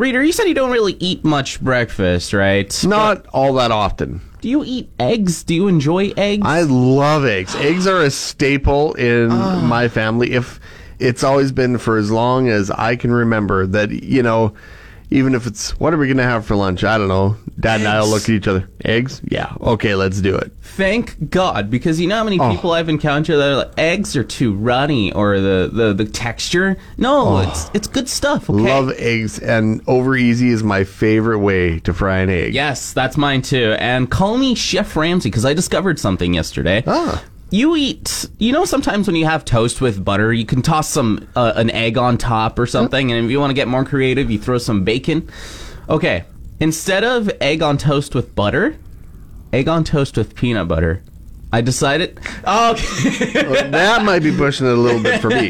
Reader, you said you don't really eat much breakfast, right? Not all that often. Do you eat eggs? Do you enjoy eggs? I love eggs. Eggs are a staple in ah. my family. If it's always been for as long as I can remember that, you know, even if it's what are we gonna have for lunch? I don't know. Dad and I'll look at each other. Eggs? Yeah. Okay, let's do it. Thank God, because you know how many Oh. people I've encountered that are like, eggs are too runny or the, the, the texture. No, it's it's good stuff. Okay. Oh. Love eggs and over easy is my favorite way to fry an egg. Yes, that's mine too. And call me Chef Ramsay because I discovered something yesterday. Ah. You eat, you know, sometimes when you have toast with butter, you can toss some uh, an egg on top or something, and if you want to get more creative, you throw some bacon. Okay, instead of egg on toast with butter, egg on toast with peanut butter. I decided. Oh, okay. that might be pushing it a little bit for me.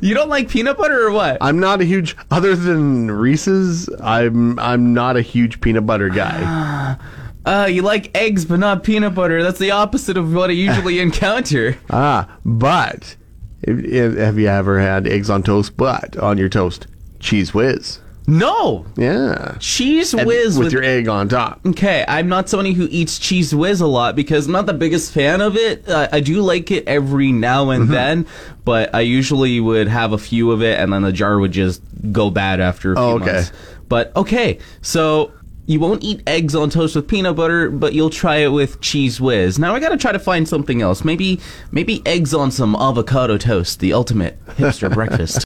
you don't like peanut butter or what? I'm not a huge other than Reese's, I'm I'm not a huge peanut butter guy. Uh, you like eggs but not peanut butter. That's the opposite of what I usually encounter. ah, but if, if, have you ever had eggs on toast but on your toast Cheez Whiz? No, Yeah. cheese And whiz with, with your egg on top. Okay, I'm not somebody who eats Cheez Whiz a lot because I'm not the biggest fan of it. Uh, I do like it every now and Mm-hmm. then, but I usually would have a few of it and then the jar would just go bad after a few Oh, okay. months. But okay, so you won't eat eggs on toast with peanut butter, but you'll try it with Cheez Whiz. Now I gotta try to find something else. Maybe maybe eggs on some avocado toast, the ultimate hipster breakfast.